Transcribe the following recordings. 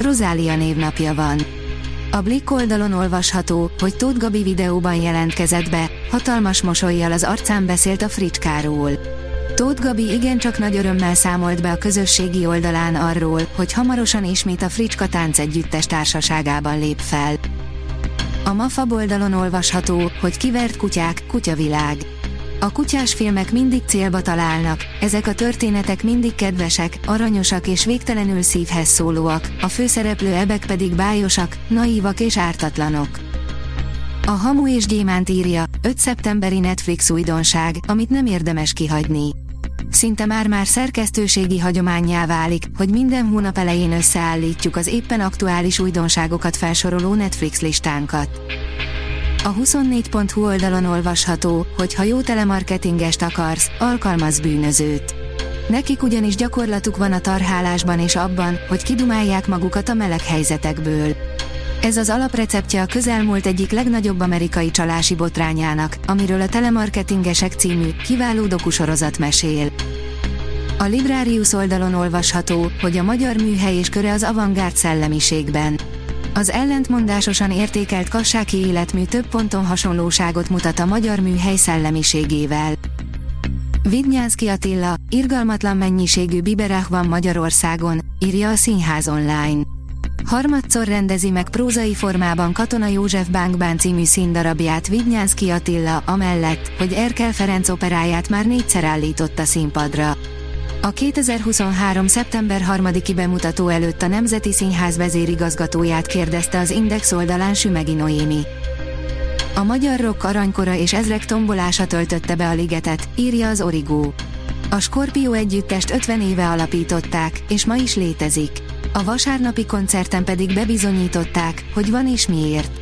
Rozália névnapja van. A Blick oldalon olvasható, hogy Tóth Gabi videóban jelentkezett be, hatalmas mosolyjal az arcán beszélt a fricskáról. Tóth Gabi igencsak nagy örömmel számolt be a közösségi oldalán arról, hogy hamarosan ismét a Fricska tánc együttes társaságában lép fel. A MAFA oldalon olvasható, hogy kivert kutyák, kutyavilág. A kutyás filmek mindig célba találnak, ezek a történetek mindig kedvesek, aranyosak és végtelenül szívhez szólóak, a főszereplő ebek pedig bájosak, naívak és ártatlanok. A Hamu és Gyémánt írja, 5 szeptemberi Netflix újdonság, amit nem érdemes kihagyni. Szinte már-már szerkesztőségi hagyományjá válik, hogy minden hónap elején összeállítjuk az éppen aktuális újdonságokat felsoroló Netflix listánkat. A 24.hu oldalon olvasható, hogy ha jó telemarketingest akarsz, alkalmaz bűnözőt. Nekik ugyanis gyakorlatuk van a tarhálásban és abban, hogy kidumálják magukat a meleg helyzetekből. Ez az alapreceptje a közelmúlt egyik legnagyobb amerikai csalási botrányának, amiről a Telemarketingesek című, kiváló dokusorozat mesél. A Librarius oldalon olvasható, hogy a magyar műhely és köre az avantgárd szellemiségben. Az ellentmondásosan értékelt kassáki életmű több ponton hasonlóságot mutat a magyar műhely szellemiségével. Vidnyánszki Attila, irgalmatlan mennyiségű biberák van Magyarországon, írja a Színház online. Harmadszor rendezi meg prózai formában Katona József Bánkbán című színdarabját Vidnyánszki Attila, amellett, hogy Erkel Ferenc operáját már négyszer állította színpadra. A 2023. szeptember 3-i bemutató előtt a Nemzeti Színház vezérigazgatóját kérdezte az Index oldalán Sümegi Noémi. A magyar rock aranykora és ezrek tombolása töltötte be a ligetet, írja az Origó. A Scorpio együttest 50 éve alapították, és ma is létezik. A vasárnapi koncerten pedig bebizonyították, hogy van és miért.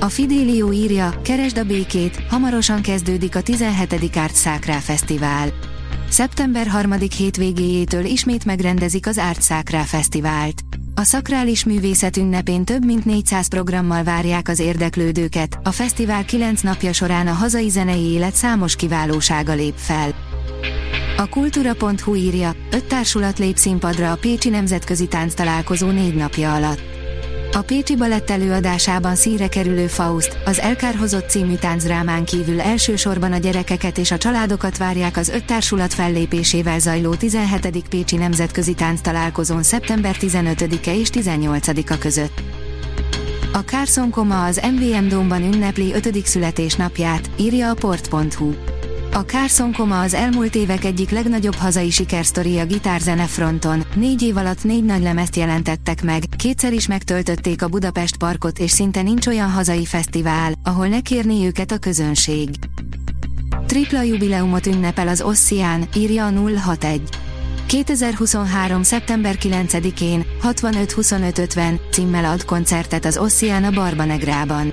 A Fidelio írja, keresd a békét, hamarosan kezdődik a 17. Árt Szákrá Fesztivál. Szeptember 3. hétvégéjétől ismét megrendezik az Art Sacra Fesztivált. A szakrális művészet ünnepén több mint 400 programmal várják az érdeklődőket, a fesztivál 9 napja során a hazai zenei élet számos kiválósága lép fel. A kultúra.hu írja, öt társulat lép színpadra a Pécsi Nemzetközi Tánc találkozó négy napja alatt. A Pécsi Balett előadásában szíre kerülő Faust, az Elkárhozott című táncdrámán kívül elsősorban a gyerekeket és a családokat várják az öt társulat fellépésével zajló 17. Pécsi Nemzetközi Tánc találkozón szeptember 15-e és 18-a között. A Carson Koma az MVM Dómban ünnepli 5. születésnapját, írja a port.hu. A Carson Koma az elmúlt évek egyik legnagyobb hazai sikersztori a gitárzene fronton. Négy év alatt négy nagy lemezt jelentettek meg, kétszer is megtöltötték a Budapest parkot és szinte nincs olyan hazai fesztivál, ahol ne kérni őket a közönség. Tripla jubileumot ünnepel az Ossian, írja a 061. 2023. szeptember 9-én 65-25-50 címmel ad koncertet az Ossian a Barbanegrában.